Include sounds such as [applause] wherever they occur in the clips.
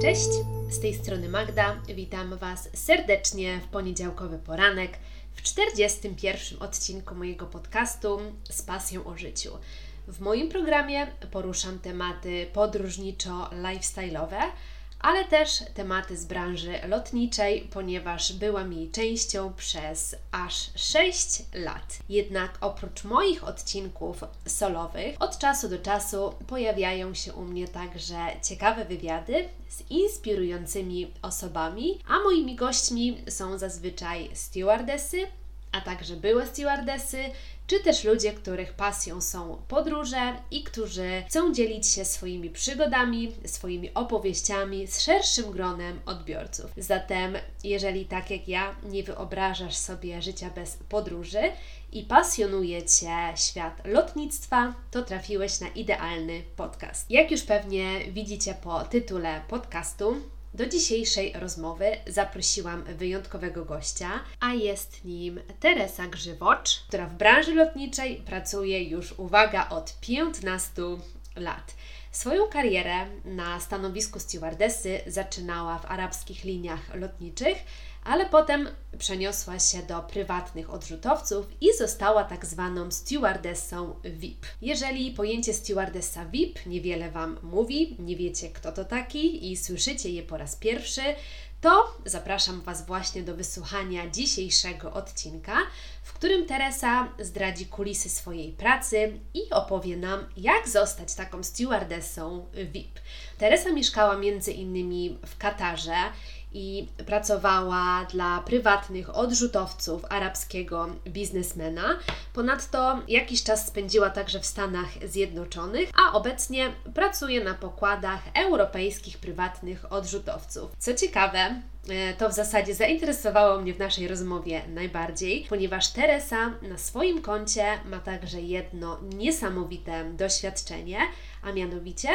Cześć, z tej strony Magda. Witam Was serdecznie w poniedziałkowy poranek w 41 odcinku mojego podcastu z pasją o życiu. W moim programie poruszam tematy podróżniczo-lifestyle'owe, ale też tematy z branży lotniczej, ponieważ byłam jej częścią przez aż 6 lat. Jednak oprócz moich odcinków solowych, od czasu do czasu pojawiają się u mnie także ciekawe wywiady z inspirującymi osobami, a moimi gośćmi są zazwyczaj stewardesy, a także były stewardesy, czy też ludzie, których pasją są podróże i którzy chcą dzielić się swoimi przygodami, swoimi opowieściami z szerszym gronem odbiorców. Zatem, jeżeli tak jak ja nie wyobrażasz sobie życia bez podróży i pasjonuje Cię świat lotnictwa, to trafiłeś na idealny podcast. Jak już pewnie widzicie po tytule podcastu, do dzisiejszej rozmowy zaprosiłam wyjątkowego gościa, a jest nim Teresa Grzywocz, która w branży lotniczej pracuje już, uwaga, od 15 lat. Swoją karierę na stanowisku stewardessy zaczynała w arabskich liniach lotniczych, ale potem przeniosła się do prywatnych odrzutowców i została tak zwaną stewardessą VIP. Jeżeli pojęcie stewardessa VIP niewiele Wam mówi, nie wiecie kto to taki i słyszycie je po raz pierwszy, to zapraszam Was właśnie do wysłuchania dzisiejszego odcinka, w którym Teresa zdradzi kulisy swojej pracy i opowie nam, jak zostać taką stewardessą VIP. Teresa mieszkała między innymi w Katarze i pracowała dla prywatnych odrzutowców arabskiego biznesmena. Ponadto jakiś czas spędziła także w Stanach Zjednoczonych, a obecnie pracuje na pokładach europejskich prywatnych odrzutowców. Co ciekawe, e, to w zasadzie zainteresowało mnie w naszej rozmowie najbardziej, ponieważ Teresa na swoim koncie ma także jedno niesamowite doświadczenie, a mianowicie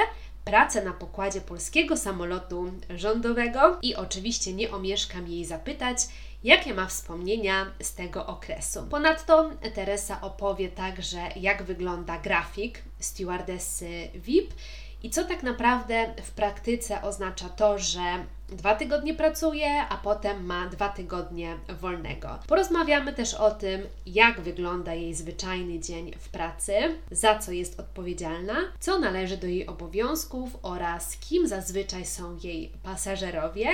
pracę na pokładzie polskiego samolotu rządowego i oczywiście nie omieszkam jej zapytać, jakie ma wspomnienia z tego okresu. Ponadto Teresa opowie także, jak wygląda grafik stewardessy VIP i co tak naprawdę w praktyce oznacza to, że dwa tygodnie pracuje, a potem ma dwa tygodnie wolnego. Porozmawiamy też o tym, jak wygląda jej zwyczajny dzień w pracy, za co jest odpowiedzialna, co należy do jej obowiązków oraz kim zazwyczaj są jej pasażerowie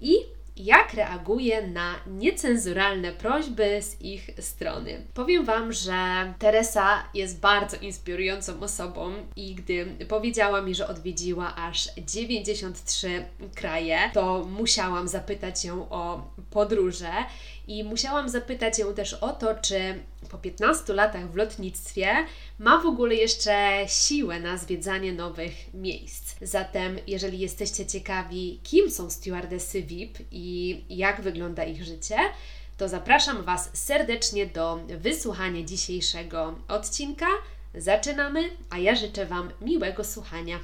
i jak reaguje na niecenzuralne prośby z ich strony. Powiem Wam, że Teresa jest bardzo inspirującą osobą i gdy powiedziała mi, że odwiedziła aż 93 kraje, to musiałam zapytać ją o podróże i musiałam zapytać ją też o to, czy po 15 latach w lotnictwie ma w ogóle jeszcze siłę na zwiedzanie nowych miejsc. Zatem, jeżeli jesteście ciekawi, kim są stewardessy VIP i jak wygląda ich życie, to zapraszam Was serdecznie do wysłuchania dzisiejszego odcinka. Zaczynamy, a ja życzę Wam miłego słuchania.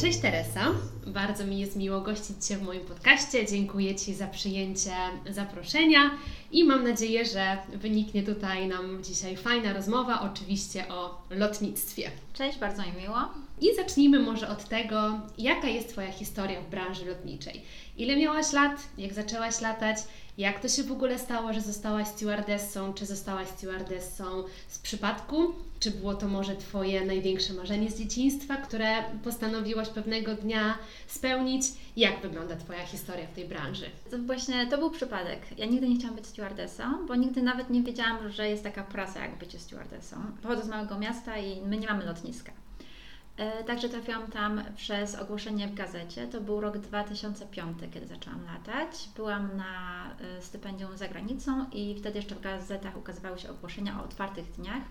Cześć Teresa. Bardzo mi jest miło gościć Cię w moim podcaście. Dziękuję Ci za przyjęcie zaproszenia i mam nadzieję, że wyniknie tutaj nam dzisiaj fajna rozmowa, oczywiście o lotnictwie. Cześć, bardzo mi miło. I zacznijmy może od tego, jaka jest Twoja historia w branży lotniczej. Ile miałaś lat, jak zaczęłaś latać, jak to się w ogóle stało, że zostałaś stewardessą, czy zostałaś stewardessą z przypadku, czy było to może Twoje największe marzenie z dzieciństwa, które postanowiłaś pewnego dnia spełnić? Jak wygląda Twoja historia w tej branży? To właśnie to był przypadek. Ja nigdy nie chciałam być stewardessą, bo nigdy nawet nie wiedziałam, że jest taka praca jak bycie stewardessą. Pochodzę z małego miasta i my nie mamy lotniska. E, także trafiłam tam przez ogłoszenie w gazecie. To był rok 2005, kiedy zaczęłam latać. Byłam na e, stypendium za granicą i wtedy jeszcze w gazetach ukazywały się ogłoszenia o otwartych dniach.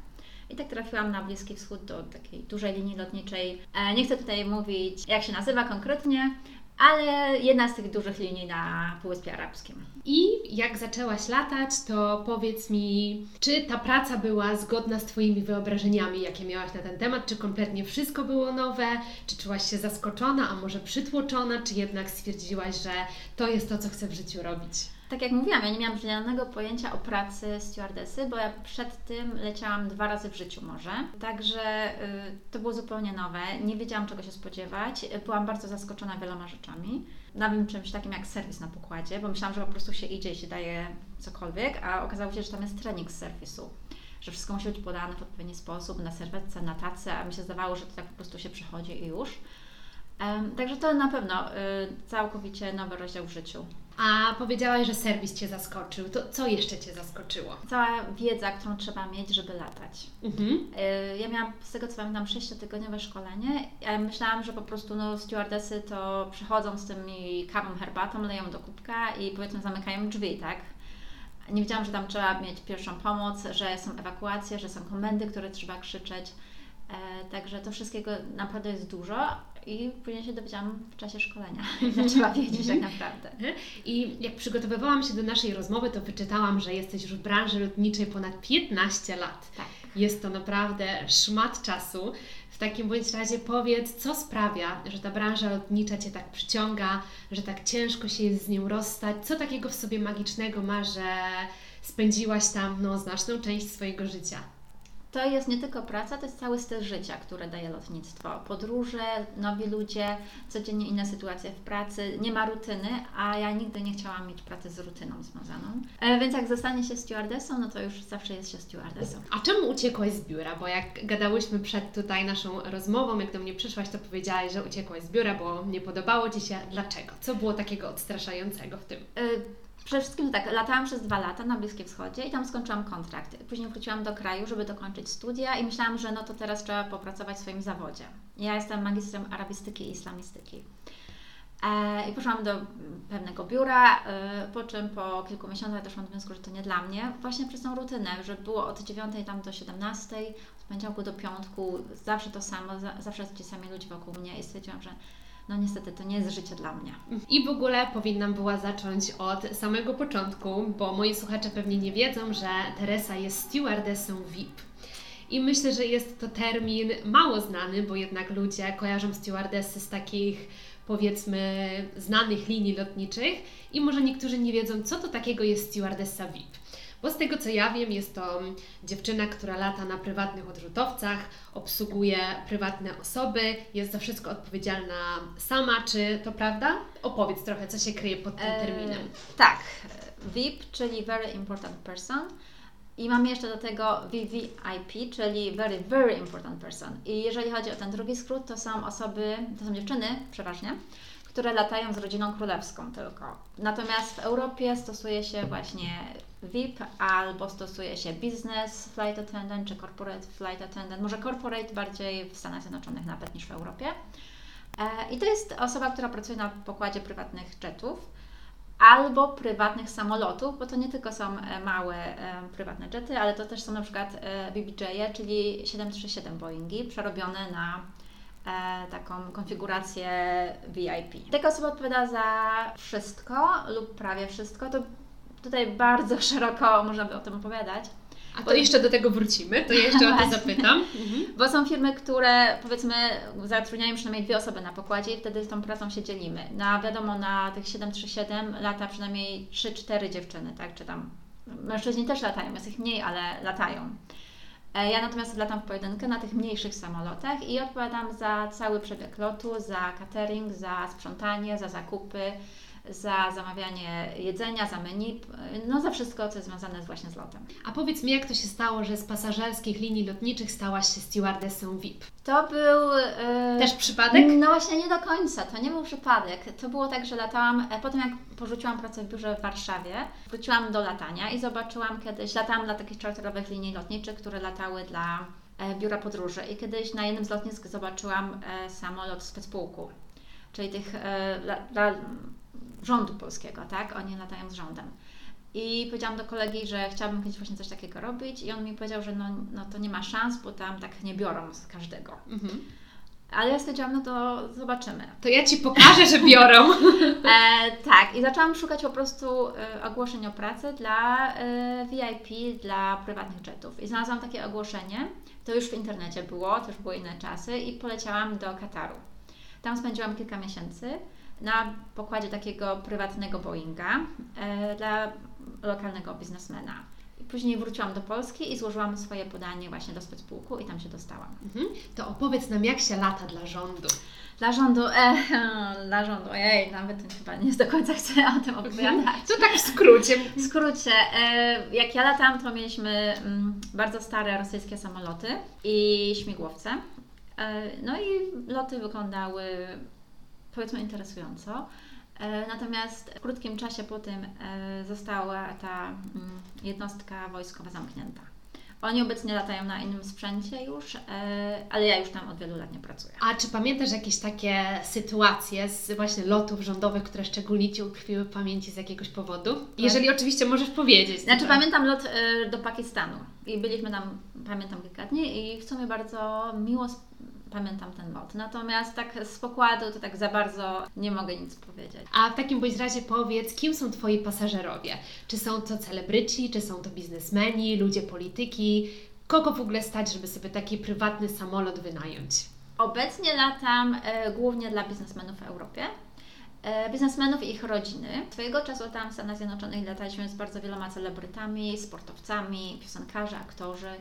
I tak trafiłam na Bliski Wschód do takiej dużej linii lotniczej. E, nie chcę tutaj mówić, jak się nazywa konkretnie, ale jedna z tych dużych linii na Półwyspie Arabskim. I jak zaczęłaś latać, to powiedz mi, czy ta praca była zgodna z Twoimi wyobrażeniami, jakie miałaś na ten temat? Czy kompletnie wszystko było nowe? Czy czułaś się zaskoczona, a może przytłoczona? Czy jednak stwierdziłaś, że to jest to, co chcę w życiu robić? Tak jak mówiłam, ja nie miałam żadnego pojęcia o pracy stewardesy, bo ja przed tym leciałam dwa razy w życiu może. Także y, to było zupełnie nowe. Nie wiedziałam czego się spodziewać. Byłam bardzo zaskoczona wieloma rzeczami. Nawet czymś takim jak serwis na pokładzie, bo myślałam, że po prostu się idzie i się daje cokolwiek, a okazało się, że tam jest trening z serwisu że wszystko musi być podane w odpowiedni sposób, na serwetce, na tacy, a mi się zdawało, że to tak po prostu się przychodzi i już. Także to na pewno y, całkowicie nowy rozdział w życiu. A powiedziałaś, że serwis Cię zaskoczył. To co jeszcze Cię zaskoczyło? Cała wiedza, którą trzeba mieć, żeby latać. Mhm. Y, ja miałam, z tego co pamiętam, 6-tygodniowe szkolenie. Ja myślałam, że po prostu no, stewardesy to przychodzą z tymi kawą, herbatą, leją do kubka i powiedzmy zamykają drzwi, tak? Nie wiedziałam, że tam trzeba mieć pierwszą pomoc, że są ewakuacje, że są komendy, które trzeba krzyczeć. E, także to wszystkiego naprawdę jest dużo i później się dowiedziałam w czasie szkolenia, [laughs] że trzeba wiedzieć tak naprawdę. I jak przygotowywałam się do naszej rozmowy, to wyczytałam, że jesteś już w branży lotniczej ponad 15 lat. Tak. Jest to naprawdę szmat czasu. W takim bądź razie powiedz, co sprawia, że ta branża lotnicza Cię tak przyciąga, że tak ciężko się jest z nią rozstać? Co takiego w sobie magicznego ma, że spędziłaś tam no, znaczną część swojego życia? To jest nie tylko praca, to jest cały styl życia, które daje lotnictwo. Podróże, nowi ludzie, codziennie inne sytuacje w pracy, nie ma rutyny, a ja nigdy nie chciałam mieć pracy z rutyną związaną. E, więc jak zostanie się stewardessą, no to już zawsze jest się stewardessą. A czemu uciekłaś z biura? Bo jak gadałyśmy przed tutaj naszą rozmową, jak do mnie przyszłaś, to powiedziałaś, że uciekłaś z biura, bo nie podobało Ci się. Dlaczego? Co było takiego odstraszającego w tym? E, Przede wszystkim tak, latałam przez dwa lata na Bliskim Wschodzie i tam skończyłam kontrakt. Później wróciłam do kraju, żeby dokończyć studia i myślałam, że no to teraz trzeba popracować w swoim zawodzie. Ja jestem magistrem arabistyki i islamistyki. E, I poszłam do pewnego biura, e, po czym po kilku miesiącach doszłam do wniosku, że to nie dla mnie, właśnie przez tą rutynę, że było od 9 tam do 17, od poniedziałku do piątku, zawsze to samo, zawsze ci sami ludzie wokół mnie i stwierdziłam, że no niestety to nie jest życie dla mnie. I w ogóle powinnam była zacząć od samego początku, bo moi słuchacze pewnie nie wiedzą, że Teresa jest stewardessą VIP. I myślę, że jest to termin mało znany, bo jednak ludzie kojarzą stewardessy z takich powiedzmy znanych linii lotniczych i może niektórzy nie wiedzą, co to takiego jest stewardessa VIP. Bo z tego co ja wiem, jest to dziewczyna, która lata na prywatnych odrzutowcach, obsługuje prywatne osoby, jest za wszystko odpowiedzialna sama. Czy to prawda? Opowiedz trochę, co się kryje pod tym e, terminem. tak. VIP, czyli Very Important Person. I mamy jeszcze do tego VVIP, czyli Very, Very Important Person. I jeżeli chodzi o ten drugi skrót, to są osoby, to są dziewczyny przeważnie, które latają z rodziną królewską tylko. Natomiast w Europie stosuje się właśnie VIP albo stosuje się business flight attendant czy corporate flight attendant. Może corporate bardziej w Stanach Zjednoczonych nawet niż w Europie. E, I to jest osoba, która pracuje na pokładzie prywatnych jetów albo prywatnych samolotów, bo to nie tylko są e, małe e, prywatne jety, ale to też są na przykład BBJ, czyli 737 Boeingi przerobione na taką konfigurację VIP. Taka osoba odpowiada za wszystko lub prawie wszystko. To tutaj bardzo [laughs] szeroko można by o tym opowiadać. A to jeszcze do tego wrócimy, to jeszcze o to [laughs] zapytam. Mhm. Bo są firmy, które powiedzmy zatrudniają przynajmniej dwie osoby na pokładzie i wtedy z tą pracą się dzielimy. Na wiadomo, na tych 737 lata przynajmniej 3-4 dziewczyny, tak? Czy tam mężczyźni też latają, jest ich mniej, ale latają. E, ja natomiast latam w pojedynkę na tych mniejszych samolotach i odpowiadam za cały przebieg lotu, za catering, za sprzątanie, za zakupy, za zamawianie jedzenia, za menu, no za wszystko, co jest związane właśnie z lotem. A powiedz mi, jak to się stało, że z pasażerskich linii lotniczych stałaś się stewardessą VIP? To był... Yy, Też przypadek? No właśnie nie do końca, to nie był przypadek. To było tak, że latałam, e, potem jak porzuciłam pracę w biurze w Warszawie, wróciłam do latania i zobaczyłam kiedyś, latałam dla takich czarterowych linii lotniczych, które latały dla e, biura podróży i kiedyś na jednym z lotnisk zobaczyłam samolot specpułku, czyli tych dla rządu polskiego, tak? Oni latają z rządem. I powiedziałam do kolegi, że chciałabym kiedyś właśnie coś takiego robić i on mi powiedział, że no, no to nie ma szans, bo tam tak nie biorą z każdego. Mhm. Ale ja stwierdziłam, no to zobaczymy. To ja Ci pokażę, że biorą. [laughs] e, tak, i zaczęłam szukać po prostu e, ogłoszeń o pracę dla e, VIP, dla prywatnych jetów. I znalazłam takie ogłoszenie, to już w internecie było, to już były inne czasy i poleciałam do Kataru. Tam spędziłam kilka miesięcy na pokładzie takiego prywatnego Boeinga e, dla lokalnego biznesmena. I później wróciłam do Polski i złożyłam swoje podanie właśnie do specpułku i tam się dostałam. Mhm. To opowiedz nam, jak się lata dla rządu. Dla rządu, e, [laughs] dla rządu, ojej, nawet chyba nie do końca chcę o tym opowiadać. To tak w skrócie. [laughs] W skrócie, e, jak ja latam, to mieliśmy mm, bardzo stare rosyjskie samoloty i śmigłowce. E, no i loty wyglądały powiedzmy interesująco. E, natomiast w krótkim czasie po tym e, została ta mm, jednostka wojskowa zamknięta. Oni obecnie latają na innym sprzęcie już, e, ale ja już tam od wielu lat nie pracuję. A czy pamiętasz jakieś takie sytuacje z właśnie lotów rządowych, które szczególnie Ci utkwiły w pamięci z jakiegoś powodu? Jeżeli oczywiście możesz powiedzieć. Znaczy pamiętam lot do Pakistanu i byliśmy tam, pamiętam kilka dni i w sumie bardzo miło pamiętam ten lot. Natomiast tak z pokładu to tak za bardzo nie mogę nic powiedzieć. A w takim bądź razie powiedz, kim są Twoi pasażerowie? Czy są to celebryci, czy są to biznesmeni, ludzie polityki? Kogo w ogóle stać, żeby sobie taki prywatny samolot wynająć? Obecnie latam e, głównie dla biznesmenów w Europie. E, biznesmenów i ich rodziny. Swojego czasu tam w Stanach Zjednoczonych lataliśmy z bardzo wieloma celebrytami, sportowcami, piosenkarze, aktorzy,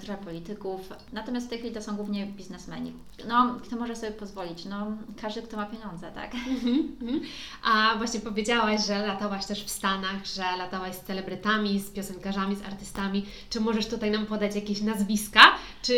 trochę polityków. Natomiast w tej chwili to są głównie biznesmeni. No, kto może sobie pozwolić? No, każdy, kto ma pieniądze, tak? Mhm. A właśnie powiedziałaś, że latałaś też w Stanach, że latałaś z celebrytami, z piosenkarzami, z artystami. Czy możesz tutaj nam podać jakieś nazwiska? Czy...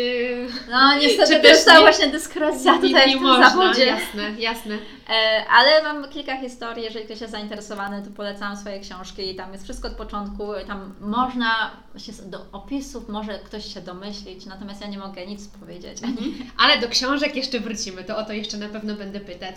No, niestety Czy też ta nie- właśnie dyskrecja tutaj nie w tym można, zawodzie. jasne, jasne. E, ale mam kilka historii, jeżeli ktoś jest zainteresowany, to polecam swoje książki i tam jest wszystko od początku, tam można się do opisów, może ktoś się domyślić, natomiast ja nie mogę nic powiedzieć. Ale do książek jeszcze wrócimy, to o to jeszcze na pewno będę pytać.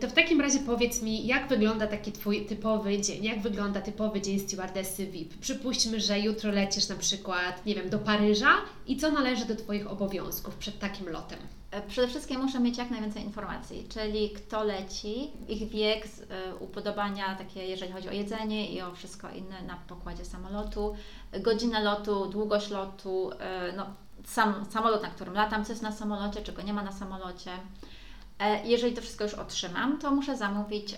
To w takim razie powiedz mi, jak wygląda taki Twój typowy dzień? Jak wygląda typowy dzień stewardessy VIP? Przypuśćmy, że jutro lecisz na przykład, nie wiem, do Paryża i co należy do Twoich obowiązków przed takim lotem? E, Przede wszystkim muszę mieć jak najwięcej informacji, czyli kto leci, ich wiek, e, upodobania takie, jeżeli chodzi o jedzenie i o wszystko inne na pokładzie samolotu, godzinę lotu, długość lotu, e, no, sam samolot, na którym latam, co jest na samolocie, czego nie ma na samolocie. Jeżeli to wszystko już otrzymam, to muszę zamówić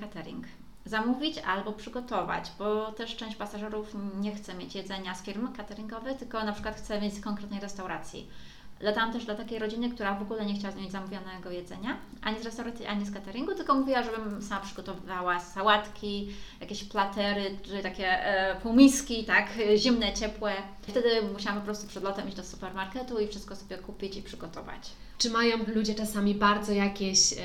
catering. Zamówić albo przygotować, bo też część pasażerów nie chce mieć jedzenia z firm cateringowych, tylko na przykład chce mieć z konkretnej restauracji. Latałam też dla takiej rodziny, która w ogóle nie chciała mieć zamówionego jedzenia, ani z restauracji, ani z cateringu, tylko mówiła, żebym sama przygotowywała sałatki, jakieś platery, czy takie e, półmiski, tak, zimne, ciepłe. Wtedy musiałam po prostu przed lotem iść do supermarketu i wszystko sobie kupić i przygotować. Czy mają ludzie czasami bardzo jakieś e,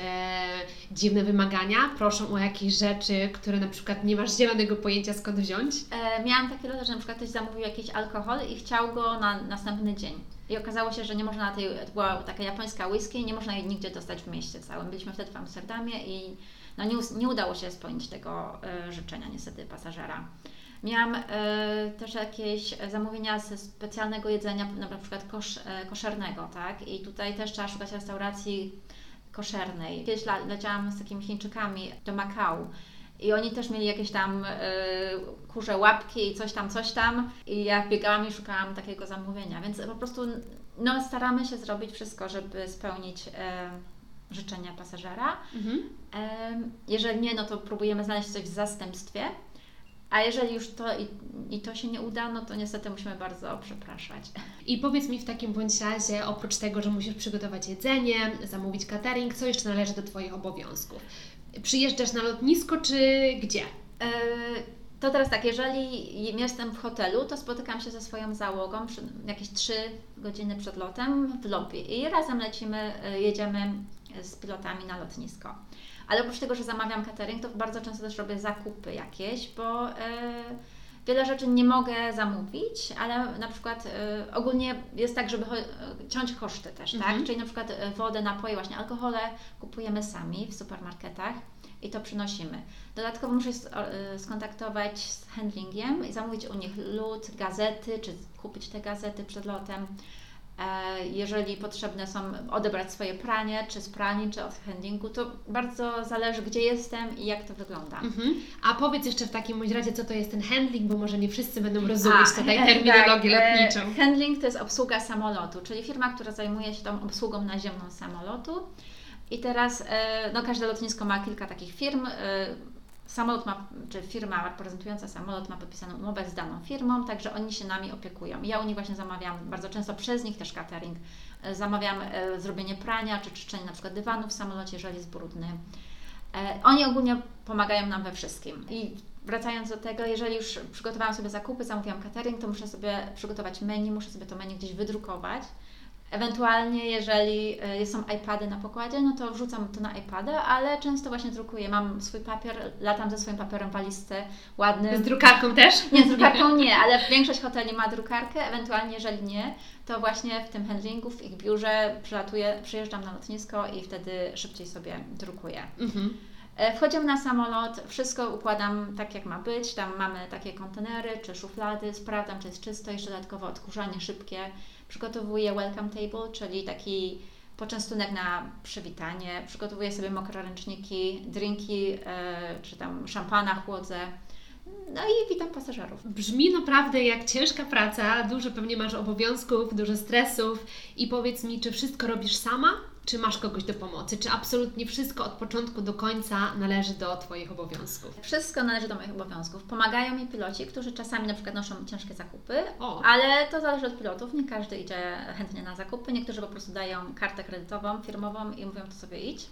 dziwne wymagania? Proszą o jakieś rzeczy, które na przykład nie masz zielonego pojęcia skąd wziąć? E, miałam takie loty, że na przykład ktoś zamówił jakiś alkohol i chciał go na następny dzień. I okazało się, że nie można tej, to była taka japońska whisky nie można jej nigdzie dostać w mieście całym. Byliśmy wtedy w Amsterdamie i no nie, nie udało się spełnić tego e, życzenia niestety pasażera. Miałam e, też jakieś zamówienia ze specjalnego jedzenia, na przykład kosz, e, koszernego, tak? I tutaj też trzeba szukać restauracji koszernej. Kiedyś la- leciałam z takimi Chińczykami do Makau i oni też mieli jakieś tam e, kurze łapki i coś tam, coś tam. I ja biegałam i szukałam takiego zamówienia, więc po prostu no, staramy się zrobić wszystko, żeby spełnić życzenia pasażera. Mhm. Jeżeli nie, no to próbujemy znaleźć coś w zastępstwie. A jeżeli już to i, i to się nie uda, no to niestety musimy bardzo przepraszać. I powiedz mi w takim bądź razie, oprócz tego, że musisz przygotować jedzenie, zamówić catering, co jeszcze należy do Twoich obowiązków? Przyjeżdżasz na lotnisko, czy gdzie? E, To teraz tak, jeżeli jestem w hotelu, to spotykam się ze swoją załogą przy, jakieś 3 godziny przed lotem w lobby i razem lecimy, e, jedziemy z pilotami na lotnisko. Ale oprócz tego, że zamawiam catering, to bardzo często też robię zakupy jakieś, bo e, wiele rzeczy nie mogę zamówić, ale na przykład e, ogólnie jest tak, żeby e, ciąć koszty też, Mhm. tak? Czyli na przykład wodę, napoje, właśnie alkohole kupujemy sami w supermarketach i to przynosimy. Dodatkowo muszę się skontaktować z handlingiem i zamówić u nich lód, gazety, czy kupić te gazety przed lotem. E, Jeżeli potrzebne są odebrać swoje pranie, czy z pralni, czy od handlingu, to bardzo zależy, gdzie jestem i jak to wygląda. Mhm. A powiedz jeszcze w takim bądź razie, co to jest ten handling, bo może nie wszyscy będą rozumieć A, tutaj e, terminologię tak, lotniczą. Handling to jest obsługa samolotu, czyli firma, która zajmuje się tą obsługą naziemną samolotu. I teraz e, no, każde lotnisko ma kilka takich firm. E, samolot ma, czy firma reprezentująca samolot ma podpisaną umowę z daną firmą, także oni się nami opiekują. Ja u nich właśnie zamawiam bardzo często przez nich też catering. E, zamawiam zrobienie prania czy czyszczenie na przykład dywanu w samolocie, jeżeli jest brudny. Oni ogólnie pomagają nam we wszystkim. I wracając do tego, jeżeli już przygotowałam sobie zakupy, zamówiłam catering, to muszę sobie przygotować menu, muszę sobie to menu gdzieś wydrukować Ewentualnie, jeżeli e, są iPady na pokładzie, no to wrzucam to na iPada, ale często właśnie drukuję. Mam swój papier, latam ze swoim papierem w walizce ładnym. Z drukarką też? Nie, z drukarką nie, ale większość hoteli ma drukarkę. Ewentualnie, jeżeli nie, to właśnie w tym handlingu, w ich biurze przylatuję, przyjeżdżam na lotnisko i wtedy szybciej sobie drukuję. Mhm. E, wchodzimy na samolot, wszystko układam tak jak ma być. Tam mamy takie kontenery czy szuflady, sprawdzam czy jest czysto, jeszcze dodatkowo odkurzanie szybkie przygotowuję welcome table, czyli taki poczęstunek na przywitanie, przygotowuję sobie mokre ręczniki, drinki, e, czy tam szampana chłodzę. No i witam pasażerów. Brzmi naprawdę jak ciężka praca, dużo pewnie masz obowiązków, dużo stresów i powiedz mi, czy wszystko robisz sama? Czy masz kogoś do pomocy? Czy absolutnie wszystko od początku do końca należy do Twoich obowiązków? Wszystko należy do moich obowiązków. Pomagają mi piloci, którzy czasami na przykład noszą ciężkie zakupy, o. ale to zależy od pilotów. Nie każdy idzie chętnie na zakupy. Niektórzy po prostu dają kartę kredytową, firmową i mówią to sobie idź.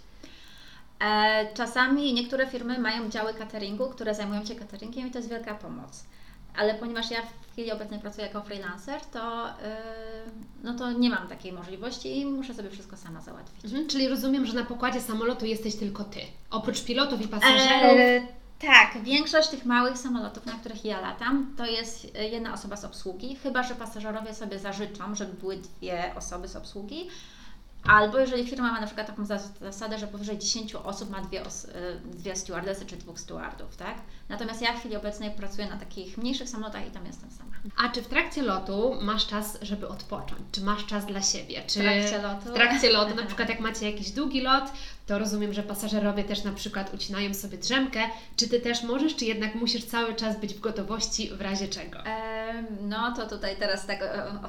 E, czasami niektóre firmy mają działy cateringu, które zajmują się cateringiem i to jest wielka pomoc ale ponieważ ja w chwili obecnej pracuję jako freelancer, to, yy, no to nie mam takiej możliwości i muszę sobie wszystko sama załatwić. Mhm, czyli rozumiem, że na pokładzie samolotu jesteś tylko Ty, oprócz pilotów i pasażerów. E, tak, większość tych małych samolotów, na których ja latam, to jest jedna osoba z obsługi, chyba że pasażerowie sobie zażyczą, żeby były dwie osoby z obsługi, Albo jeżeli firma ma na przykład taką zasadę, że powyżej 10 osób ma dwie, os dwie stewardesy czy dwóch stewardów, tak? Natomiast ja w chwili obecnej pracuję na takich mniejszych samolotach i tam jestem sama. A czy w trakcie lotu masz czas, żeby odpocząć? Czy masz czas dla siebie? Czy w trakcie lotu? W trakcie lotu, na [laughs] przykład jak macie jakiś długi lot, to rozumiem, że pasażerowie też na przykład ucinają sobie drzemkę. Czy Ty też możesz, czy jednak musisz cały czas być w gotowości w razie czego? No to tutaj teraz tak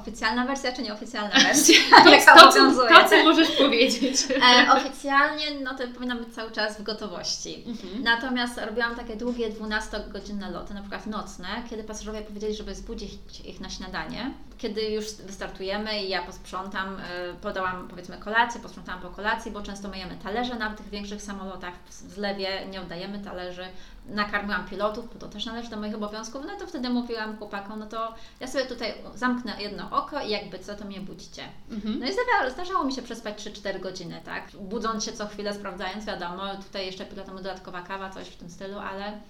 oficjalna wersja, czy nieoficjalna [laughs] wersja? to, [laughs] to, co, to, co możesz powiedzieć? E, oficjalnie, no to powinnam być cały czas w gotowości. Mhm. Natomiast robiłam takie długie 12-godzinne loty, na przykład nocne, kiedy pasażerowie powiedzieli, żeby zbudzić ich na śniadanie. Kiedy już wystartujemy i ja posprzątam, e, podałam powiedzmy kolację, posprzątałam po kolacji, bo często myjemy talerze na tych większych samolotach, w zlewie nie oddajemy talerzy, nakarmiłam pilotów, bo to też należy do moich obowiązków, no to wtedy mówiłam chłopakom, no to ja sobie tutaj zamknę jedno oko i jakby co, to mnie budźcie. Mhm. No i zdarzało, zdarzało mi się przespać 3-4 godziny, tak? Budząc się co chwilę, sprawdzając, wiadomo, tutaj jeszcze pilotom dodatkowa kawa, coś w tym stylu, ale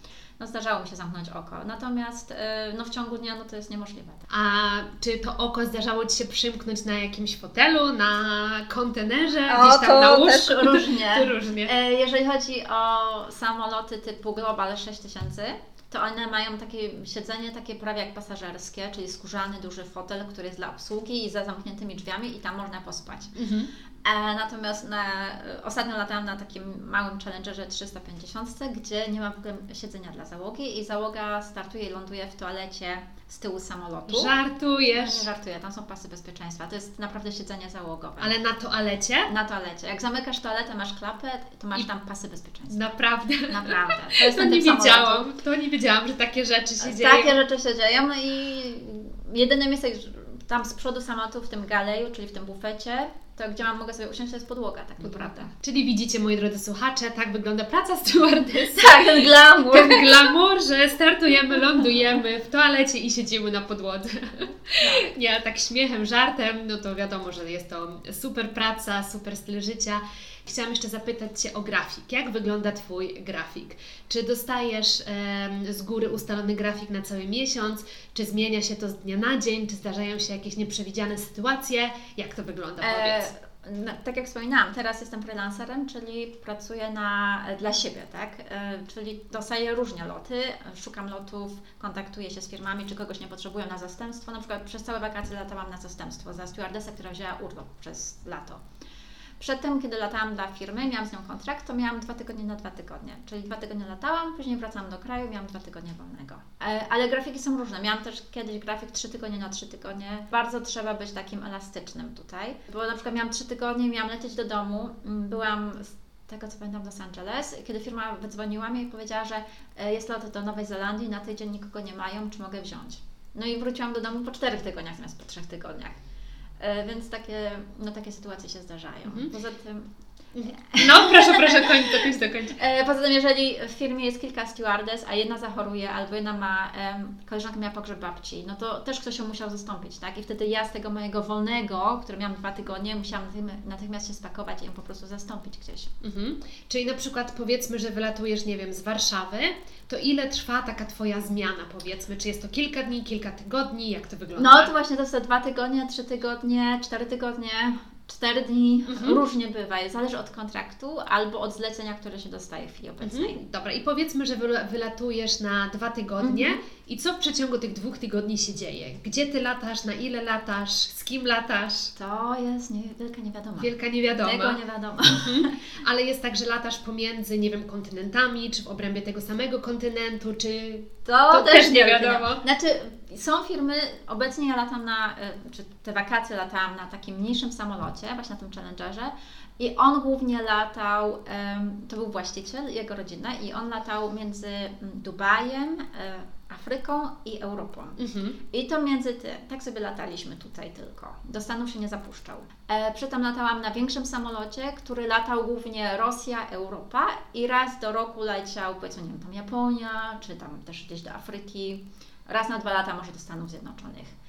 no zdarzało mi się zamknąć oko. Natomiast y, no w ciągu dnia no to jest niemożliwe. Tak. A czy to oko zdarzało Ci się przymknąć na jakimś fotelu, na kontenerze, o, gdzieś tam na łóżku? Też [laughs] różnie. to różnie. E, jeżeli chodzi o samoloty typu Global 6000, to one mają takie siedzenie takie prawie jak pasażerskie, czyli skórzany duży fotel, który jest dla obsługi i za zamkniętymi drzwiami i tam można pospać. Mhm. E, natomiast na, ostatnio latałam na takim małym challengerze 350, gdzie nie ma w ogóle siedzenia dla załogi i załoga startuje i ląduje w toalecie z tyłu samolotu. Żartujesz? Nie żartuję, tam są pasy bezpieczeństwa. To jest naprawdę siedzenie załogowe. Ale na toalecie? Na toalecie. Jak zamykasz toaletę, masz klapę, to masz I... tam pasy bezpieczeństwa. Naprawdę? Naprawdę. To, [laughs] jest to nie wiedziałam. To nie wiedziałam, że takie rzeczy się dzieją. Takie rzeczy się dzieją no i jedyne miejsce tam z przodu samolotu w tym galeju, czyli w tym bufecie, to gdzie mam, mogę sobie usiąść, to jest podłoga tak naprawdę. Czyli widzicie, moi drodzy słuchacze, tak wygląda praca stewardessy. Tak, ten glamour. Ten glamour, że startujemy, lądujemy w toalecie i siedzimy na podłodze. Tak. Nie, tak śmiechem, żartem, no to wiadomo, że jest to super praca, super styl życia. Chciałam jeszcze zapytać Cię o grafik. Jak wygląda Twój grafik? Czy dostajesz e, z góry ustalony grafik na cały miesiąc? Czy zmienia się to z dnia na dzień? Czy zdarzają się jakieś nieprzewidziane sytuacje? Jak to wygląda? E, powiedz. No, tak jak wspominałam, teraz jestem freelancerem, czyli pracuję na, dla siebie, tak? E, czyli dostaję różne loty, szukam lotów, kontaktuję się z firmami, czy kogoś nie potrzebują na zastępstwo. Na przykład przez całe wakacje latałam na zastępstwo za stewardessę, która wzięła urlop przez lato. Przedtem, kiedy latałam dla firmy, miałam z nią kontrakt, to miałam dwa tygodnie na dwa tygodnie. Czyli dwa tygodnie latałam, później wracałam do kraju, miałam dwa tygodnie wolnego. E, ale grafiki są różne. Miałam też kiedyś grafik trzy tygodnie na trzy tygodnie. Bardzo trzeba być takim elastycznym tutaj. Bo na przykład miałam trzy tygodnie, miałam lecieć do domu, mm, byłam tego co pamiętam w Los Angeles, kiedy firma wydzwoniła mnie i powiedziała, że e, jest lot do Nowej Zelandii, na tydzień nikogo nie mają, czy mogę wziąć. No i wróciłam do domu po czterech tygodniach zamiast po trzech tygodniach. E, więc takie, no, takie sytuacje się zdarzają. Mhm. Poza tym no, proszę, proszę, kończ, dokończ, dokończ. E, poza tym, jeżeli w firmie jest kilka stewardess, a jedna zachoruje, albo jedna ma, um, koleżanka miała pogrzeb babci, no to też ktoś ją musiał zastąpić, tak? I wtedy ja z tego mojego wolnego, który miałam dwa tygodnie, musiałam natychmiast się spakować i ją po prostu zastąpić gdzieś. Mhm. Czyli na przykład powiedzmy, że wylatujesz, nie wiem, z Warszawy, to ile trwa taka Twoja zmiana, powiedzmy? Czy jest to kilka dni, kilka tygodni? Jak to wygląda? No to właśnie to są dwa tygodnie, trzy tygodnie, cztery tygodnie. Cztery dni mhm. różnie bywa, zależy od kontraktu albo od zlecenia, które się dostaje w chwili obecnej. Mhm. Dobra, i powiedzmy, że wylatujesz na dwa tygodnie mhm. I co w przeciągu tych dwóch tygodni się dzieje? Gdzie Ty latasz, na ile latasz, z kim latasz? To jest nie, wielka niewiadoma. Wielka niewiadoma. Tego nie wiadomo. Mhm. [laughs] Ale jest tak, że latasz pomiędzy, nie wiem, kontynentami, czy w obrębie tego samego kontynentu, czy... To, to też, nie wiadomo. Znaczy, są firmy, obecnie ja latam na, e, czy te wakacje latałam na takim mniejszym samolocie, właśnie na tym Challengerze i on głównie latał, to był właściciel, jego rodzina i on latał między mm, Dubajem, e, Afryką i Europą. Mhm. I to między tym, tak sobie lataliśmy tutaj tylko. Do Stanów się nie zapuszczał. E, latałam na większym samolocie, który latał głównie Rosja, Europa i raz do roku leciał, powiedzmy, nie wiem, tam Japonia, czy tam też gdzieś do Afryki raz na dwa lata może do Stanów Zjednoczonych.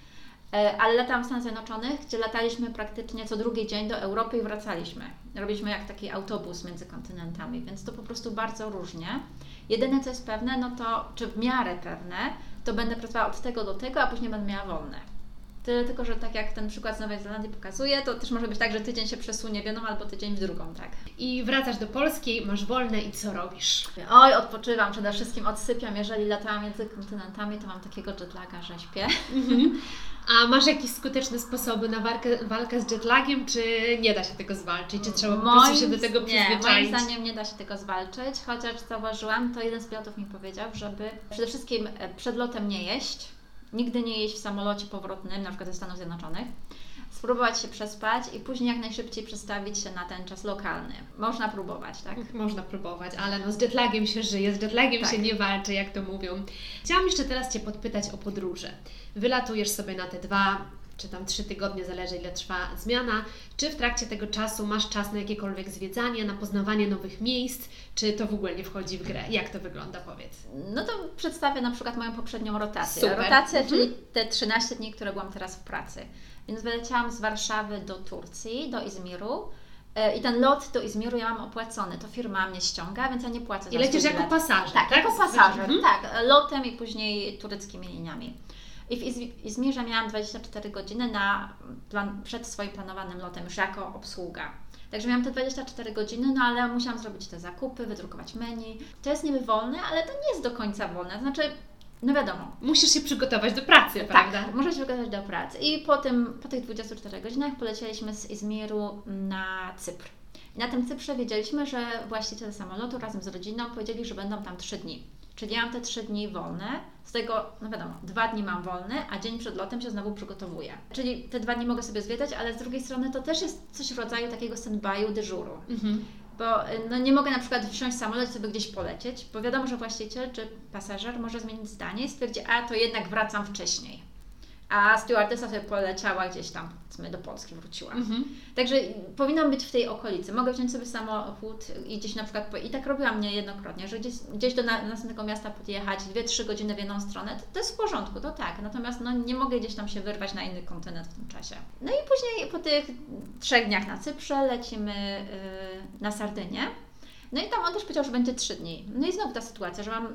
E, ale latałam w Stanach Zjednoczonych, gdzie lataliśmy praktycznie co drugi dzień do Europy i wracaliśmy. Robiliśmy jak taki autobus między kontynentami, więc to po prostu bardzo różnie. Jedyne co jest pewne, no to, czy w miarę pewne, to będę pracowała od tego do tego, a później będę miała wolne. Tyle tylko, że tak jak ten przykład z Nowej Zelandii pokazuje, to też może być tak, że tydzień się przesunie w jedną albo tydzień w drugą, tak. I wracasz do Polski, masz wolne i co robisz? Oj, odpoczywam, przede wszystkim odsypiam. Jeżeli latałam między kontynentami, to mam takiego jetlaga, że śpię. Mhm. [laughs] A masz jakieś skuteczne sposoby na walkę, walkę z jetlagiem, czy nie da się tego zwalczyć? Czy trzeba po prostu się do tego przyzwyczaić? Nie, moim zdaniem nie da się tego zwalczyć, chociaż zauważyłam, to jeden z pilotów mi powiedział, żeby przede wszystkim e, przed lotem nie jeść, nigdy nie jeść w samolocie powrotnym, na przykład ze Stanów Zjednoczonych, spróbować się przespać i później jak najszybciej przestawić się na ten czas lokalny. Można próbować, tak? Można próbować, ale no z jetlagiem się żyje, z jetlagiem tak. się nie walczy, jak to mówią. Chciałam jeszcze teraz Cię podpytać o podróże. Wylatujesz sobie na te dwa czy tam trzy tygodnie, zależy ile trwa zmiana, czy w trakcie tego czasu masz czas na jakiekolwiek zwiedzanie, na poznawanie nowych miejsc, czy to w ogóle nie wchodzi w grę? Jak to wygląda, powiedz? No to przedstawię na przykład moją poprzednią rotację. Super. Rotacja, mhm. czyli te 13 dni, które byłam teraz w pracy. Więc wyleciałam z Warszawy do Turcji, do Izmiru. E, I ten lot do Izmiru ja mam opłacony, to firma mnie ściąga, więc ja nie płacę I lecisz jako pasażer, tak? tak? jako pasażer, mhm. tak, lotem i później tureckimi liniami. I w Izmirze miałam 24 godziny na plan, przed swoim planowanym lotem już jako obsługa. Także miałam te 24 godziny, no ale musiałam zrobić te zakupy, wydrukować menu. To jest niby wolne, ale to nie jest do końca wolne. Znaczy, no wiadomo. Musisz się przygotować do pracy, tak, prawda? Tak, muszę się przygotować do pracy. I po, tym, po tych 24 godzinach polecieliśmy z Izmiru na Cypr. I na tym Cyprze wiedzieliśmy, że właściciele samolotu razem z rodziną powiedzieli, że będą tam 3 dni. Czyli ja mam te 3 dni wolne, z tego, no wiadomo, dwa dni mam wolne, a dzień przed lotem się znowu przygotowuję. Czyli te dwa dni mogę sobie zwiedzać, ale z drugiej strony to też jest coś w rodzaju takiego stand-by'u, dyżuru. Mhm. Bo y, no, nie mogę na przykład wsiąść w samolot i sobie gdzieś polecieć, bo wiadomo, że właściciel czy pasażer może zmienić zdanie i stwierdzi, a to jednak wracam wcześniej a stewardessa sobie poleciała gdzieś tam, powiedzmy, do Polski wróciła. Mhm. Także powinnam być w tej okolicy. Mogę wziąć sobie samochód i gdzieś na przykład, i tak robiłam niejednokrotnie, że gdzieś, gdzieś do następnego miasta podjechać 2-3 godziny w jedną stronę, to, to, jest w porządku, to tak. Natomiast no, nie mogę gdzieś tam się wyrwać na inny kontynent w tym czasie. No i później po tych trzech dniach na Cyprze lecimy yy, na Sardynię. No i tam on też powiedział, że będzie trzy dni. No i znowu ta sytuacja, że mam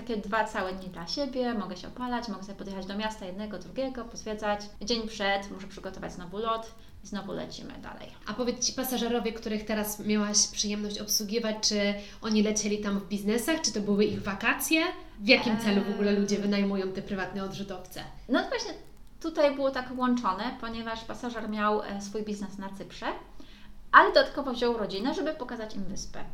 takie dwa całe dni dla siebie, mogę się opalać, mogę sobie podjechać do miasta jednego, drugiego, pozwiedzać. Dzień przed muszę przygotować znowu lot i znowu lecimy dalej. A powiedz Ci pasażerowie, których teraz miałaś przyjemność obsługiwać, czy oni lecieli tam w biznesach, czy to były ich wakacje? W jakim celu w ogóle ludzie wynajmują te prywatne odrzutowce? No właśnie tutaj było tak łączone, ponieważ pasażer miał e, swój biznes na Cyprze, ale dodatkowo wziął rodzinę, żeby pokazać im wyspę.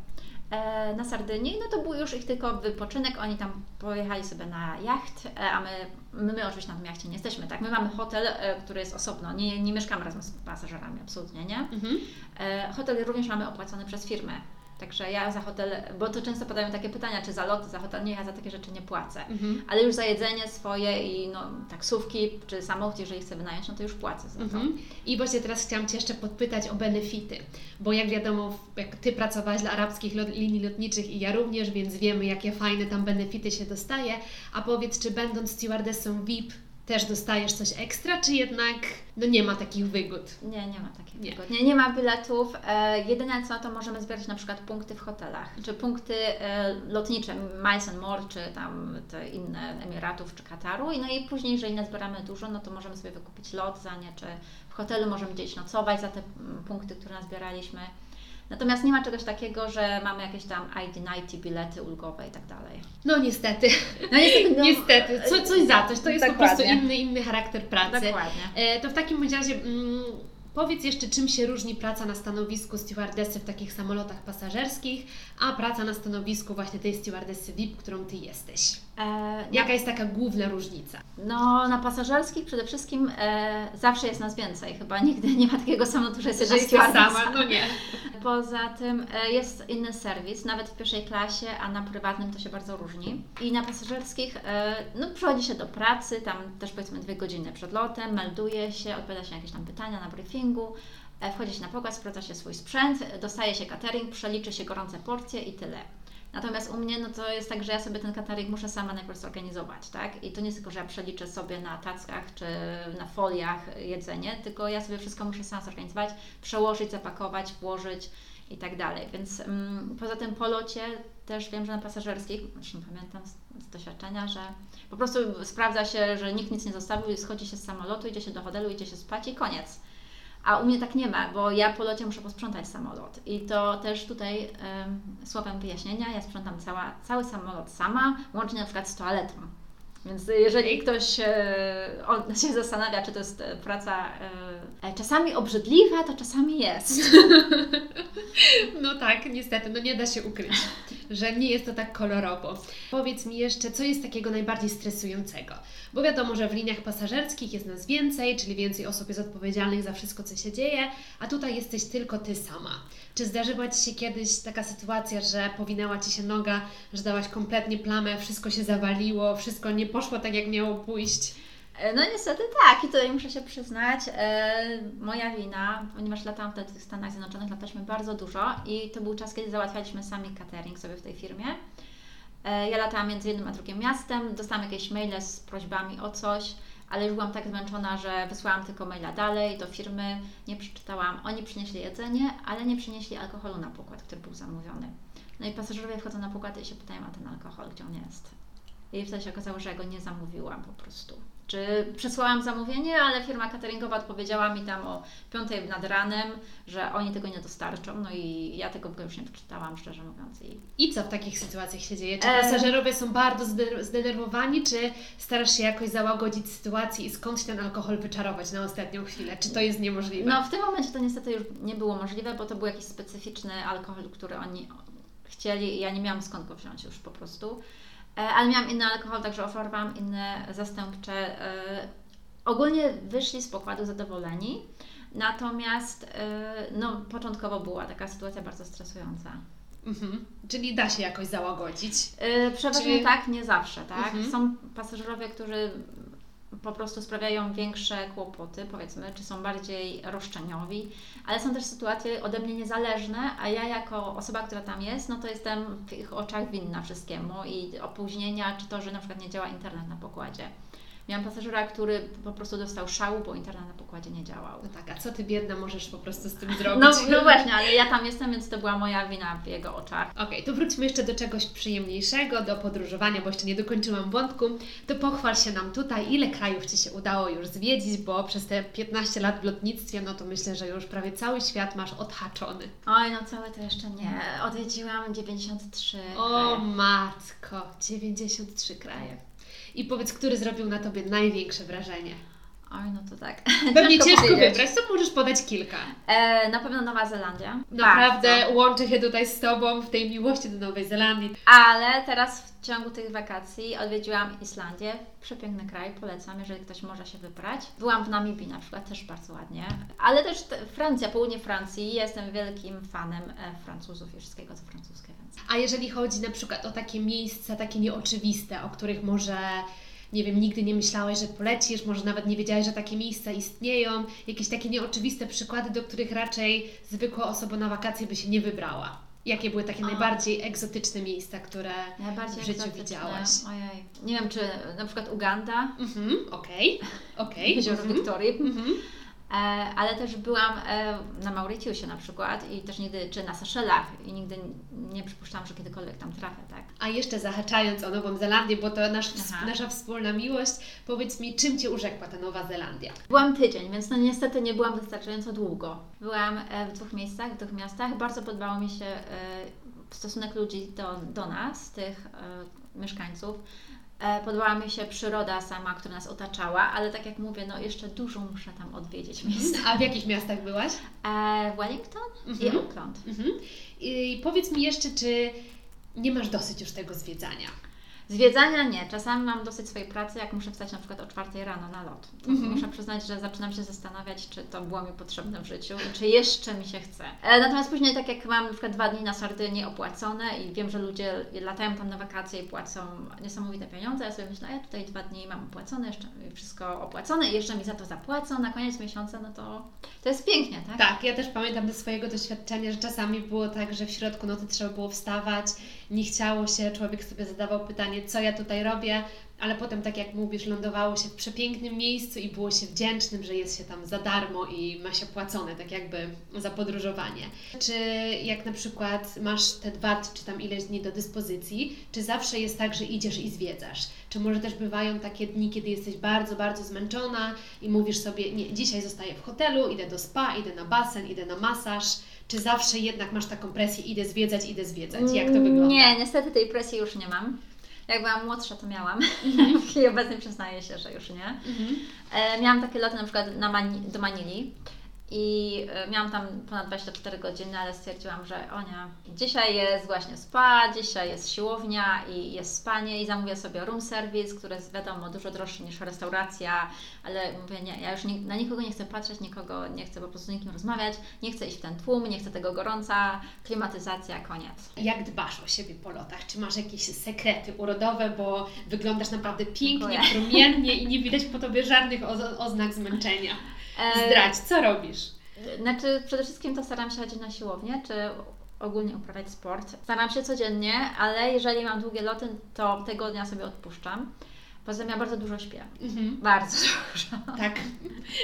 E, na Sardynii, no to był już ich tylko wypoczynek, oni tam pojechali sobie na jacht, e, a my, my, my oczywiście na tym jachcie nie jesteśmy, tak? My mamy hotel, e, który jest osobno, nie, nie mieszkamy razem z pasażerami, absolutnie, nie? Mhm. Hotel również mamy opłacony przez firmę, Także ja za hotel, bo to często padają takie pytania, czy za loty, za hotel, nie, ja za takie rzeczy nie płacę. Mhm. Ale już za jedzenie swoje i no, taksówki, czy samochód, jeżeli chcę wynająć, no to już płacę za to. Mhm. I właśnie teraz chciałam Cię jeszcze podpytać o benefity, bo jak wiadomo, jak Ty pracowałaś dla arabskich linii lotniczych i ja również, więc wiemy, jakie fajne tam benefity się dostaje. A powiedz, czy będąc stewardessą VIP, też dostajesz coś ekstra, czy jednak no nie ma takich wygód? Nie, nie ma takich nie. wygód. Nie, nie ma biletów. E, jedyne co, to możemy zbierać na przykład punkty w hotelach, czy punkty e, lotnicze, Miles and More, czy tam te inne Emiratów, czy Kataru. I no i później, jeżeli nazbieramy dużo, no to możemy sobie wykupić lot za nie, czy w hotelu możemy gdzieś nocować za te punkty, które nazbieraliśmy. Natomiast nie ma czegoś takiego, że mamy jakieś tam ID90 bilety ulgowe i tak dalej. No niestety. [laughs] No niestety. No, niestety. Co, coś za coś. To jest dokładnie. po prostu inny, inny charakter pracy. Dokładnie. E, to w takim razie mm, Powiedz jeszcze, czym się różni praca na stanowisku stewardessy w takich samolotach pasażerskich, a praca na stanowisku właśnie tej stewardessy VIP, którą Ty jesteś. E, Jaka jest taka główna różnica? No, na pasażerskich przede wszystkim e, zawsze jest nas więcej. Chyba nigdy nie ma takiego samolotu, że jest jedna stewardessa. sama, no nie. Poza tym e, jest inny serwis, nawet w pierwszej klasie, a na prywatnym to się bardzo różni. I na pasażerskich, e, no, przychodzi się do pracy, tam też powiedzmy dwie godziny przed lotem, melduje się, odpowiada się na jakieś tam pytania na briefingu, e, wchodzi się na pokład, sprawdza się swój sprzęt, dostaje się catering, przeliczy się gorące porcje i tyle. Natomiast u mnie no to jest tak, że ja sobie ten catering muszę sama najpierw zorganizować, tak? I to nie tylko, że ja przeliczę sobie na tackach czy na foliach jedzenie, tylko ja sobie wszystko muszę sama zorganizować, przełożyć, zapakować, włożyć i tak dalej. Więc mm, poza tym po locie też wiem, że na pasażerskich, zresztą pamiętam z, z, doświadczenia, że po prostu sprawdza się, że nikt nic nie zostawił, schodzi się z samolotu, idzie się do hotelu, idzie się spać i koniec. A u mnie tak nie ma, bo ja po locie muszę posprzątać samolot. I to też tutaj słowem wyjaśnienia, ja sprzątam cała, cały samolot sama, łącznie na przykład z toaletą. Więc jeżeli ktoś e, [laughs] się zastanawia, czy to jest e, praca e, czasami obrzydliwa, to czasami jest. [laughs] No tak, niestety, no nie da się ukryć, że nie jest to tak kolorowo. Powiedz mi jeszcze, co jest takiego najbardziej stresującego? Bo wiadomo, że w liniach pasażerskich jest nas więcej, czyli więcej osób jest odpowiedzialnych za wszystko, co się dzieje, a tutaj jesteś tylko Ty sama. Czy zdarzyła Ci się kiedyś taka sytuacja, że powinęła Ci się noga, że dałaś kompletnie plamę, wszystko się zawaliło, wszystko nie poszło tak, jak miało pójść? E, no niestety tak i tutaj muszę się przyznać, e, moja wina, ponieważ latałam wtedy w Stanach Zjednoczonych, lataliśmy bardzo dużo i to był czas, kiedy załatwialiśmy sami catering sobie w tej firmie. E, ja latałam między jednym a drugim miastem, dostałam jakieś maile z prośbami o coś, ale już byłam tak zmęczona, że wysłałam tylko maila dalej do firmy, nie przeczytałam. Oni przynieśli jedzenie, ale nie przynieśli alkoholu na pokład, który był zamówiony. No i pasażerowie wchodzą na pokład i się pytają, a ten alkohol, gdzie on jest? I wtedy się okazało, że ja go nie zamówiłam po prostu. Czy przesłałam zamówienie, ale firma cateringowa odpowiedziała mi tam o 5 nad ranem, że oni tego nie dostarczą, no i ja tego już nie przeczytałam, szczerze mówiąc. I, I co w takich sytuacjach się dzieje? Czy pasażerowie są bardzo zdenerwowani, czy starasz się jakoś załagodzić sytuację i skądś ten alkohol wyczarować na ostatnią chwilę? Czy to jest niemożliwe? No w tym momencie to niestety już nie było możliwe, bo to był jakiś specyficzny alkohol, który oni chcieli i ja nie miałam skąd go wziąć już po prostu. E, ale miałam inny alkohol, także oferowałam inne zastępcze. E, ogólnie wyszli z pokładu zadowoleni, natomiast e, no, początkowo była taka sytuacja bardzo stresująca. Mhm. Czyli da się jakoś załagodzić? Przeważnie tak, nie zawsze, tak? Mhm. Są pasażerowie, którzy po prostu sprawiają większe kłopoty, powiedzmy, czy są bardziej roszczeniowi, ale są też sytuacje ode mnie niezależne, a ja jako osoba, która tam jest, no to jestem w ich oczach winna wszystkiemu i opóźnienia, czy to, że na przykład nie działa internet na pokładzie. Miałam pasażera, który po prostu dostał szału, bo internet na pokładzie nie działał. No tak, a co Ty biedna możesz po prostu z tym zrobić? No, no właśnie, ale ja tam jestem, więc to była moja wina w jego oczach. Okej, okay, to wróćmy jeszcze do czegoś przyjemniejszego, do podróżowania, bo jeszcze nie dokończyłam wątku. To pochwal się nam tutaj, ile krajów Ci się udało już zwiedzić, bo przez te 15 lat w lotnictwie, no to myślę, że już prawie cały świat masz odhaczony. Oj, no cały to jeszcze nie. Odwiedziłam 93 O kraje. matko, 93 kraje. I powiedz, który zrobił na Tobie największe wrażenie? Oj, no to tak. Pewnie ciężko powiedzieć. wybrać, to możesz podać kilka. E, na pewno Nowa Zelandia. Naprawdę Bardzo. łączę się tutaj z Tobą w tej miłości do Nowej Zelandii. Ale teraz w ciągu tych wakacji odwiedziłam Islandię. Przepiękny kraj, polecam, jeżeli ktoś może się wybrać. Byłam w Namibii na przykład, też bardzo ładnie. Ale też te, Francja, południe Francji. Jestem wielkim fanem e, Francuzów i wszystkiego, co francuskie. Więc. A jeżeli chodzi na przykład o takie miejsca, takie nieoczywiste, o których może, nie wiem, nigdy nie myślałeś, że polecisz, może nawet nie wiedziałeś, że takie miejsca istnieją, jakieś takie nieoczywiste przykłady, do których raczej zwykła osoba na wakacje by się nie wybrała. Jakie były takie A. najbardziej egzotyczne miejsca, które Najbardziej w życiu egzotyczne. widziałaś? Ojej. Nie wiem, czy na przykład Uganda, Mhm, okej, okej. [laughs] jezioro mhm, Wiktorii. mhm. E, ale też byłam e, na Mauritiusie na przykład i też nigdy, czy na Seszelach i nigdy nie przypuszczałam, że kiedykolwiek tam trafię, tak? A jeszcze zahaczając o Nową Zelandię, bo to nasz, nasza wspólna miłość, powiedz mi, czym Cię urzekła ta Nowa Zelandia? Byłam tydzień, więc no niestety nie byłam wystarczająco długo. Byłam e, w dwóch miejscach, w dwóch miastach. Bardzo podobało mi się stosunek ludzi do, do nas, tych mieszkańców. E, Podobała mi się przyroda sama, która nas otaczała, ale tak jak mówię, no jeszcze dużo muszę tam odwiedzić miejsc. A w jakich miastach byłaś? E, Wellington i Mhm. Auckland. Mhm. I powiedz mi jeszcze, czy nie masz dosyć już tego zwiedzania? Zwiedzania nie. Czasami mam dosyć swojej pracy, jak muszę wstać na przykład o czwartej rano na lot. To Mhm. Muszę przyznać, że zaczynam się zastanawiać, czy to było mi potrzebne w życiu i czy jeszcze mi się chce. E, Natomiast później, tak jak mam na przykład dwa dni na Sardynii opłacone i wiem, że ludzie latają tam na wakacje i płacą niesamowite pieniądze, ja sobie myślę, a ja tutaj dwa dni mam opłacone, jeszcze wszystko opłacone i jeszcze mi za to zapłacą na koniec miesiąca, no to to jest pięknie, tak? Tak, ja też pamiętam ze swojego doświadczenia, że czasami było tak, że w środku nocy trzeba było wstawać, nie chciało się, człowiek sobie zadawał pytanie, co ja tutaj robię, ale potem, tak jak mówisz, lądowało się w przepięknym miejscu i było się wdzięcznym, że jest się tam za darmo i ma się płacone, tak jakby za podróżowanie. Czy jak na przykład masz te dwa czy tam ileś dni do dyspozycji, czy zawsze jest tak, że idziesz i zwiedzasz? Czy może też bywają takie dni, kiedy jesteś bardzo, bardzo zmęczona i mówisz sobie, nie, dzisiaj zostaję w hotelu, idę do spa, idę na basen, idę na masaż, czy zawsze jednak masz taką presję, idę zwiedzać, idę zwiedzać? Jak to wygląda? Nie, niestety tej presji już nie mam. Jak byłam młodsza, to miałam. Mhm. [laughs] W chwili obecnej przyznaję się, że już nie. Mhm. E, miałam takie loty na przykład na Mani- do Manili i e, miałam tam ponad 24 godziny, ale stwierdziłam, że o nie, dzisiaj jest właśnie spa, dzisiaj jest siłownia i jest spanie i zamówię sobie room service, który jest wiadomo dużo droższy niż restauracja, ale mówię nie, ja już ni- na nikogo nie chcę patrzeć, nikogo nie chcę po prostu z nikim rozmawiać, nie chcę iść w ten tłum, nie chcę tego gorąca, klimatyzacja, koniec. Jak dbasz o siebie po lotach? Czy masz jakieś sekrety urodowe, bo wyglądasz naprawdę pięknie, Dziękuję. promiennie i nie widać po Tobie żadnych oznak zmęczenia? E, Zdradź, co robisz? Znaczy, przede wszystkim to staram się chodzić na siłownię, czy ogólnie uprawiać sport. Staram się codziennie, ale jeżeli mam długie loty, to tego dnia sobie odpuszczam. Poza tym ja bardzo dużo śpię. Mhm. Bardzo [laughs] dużo. Tak,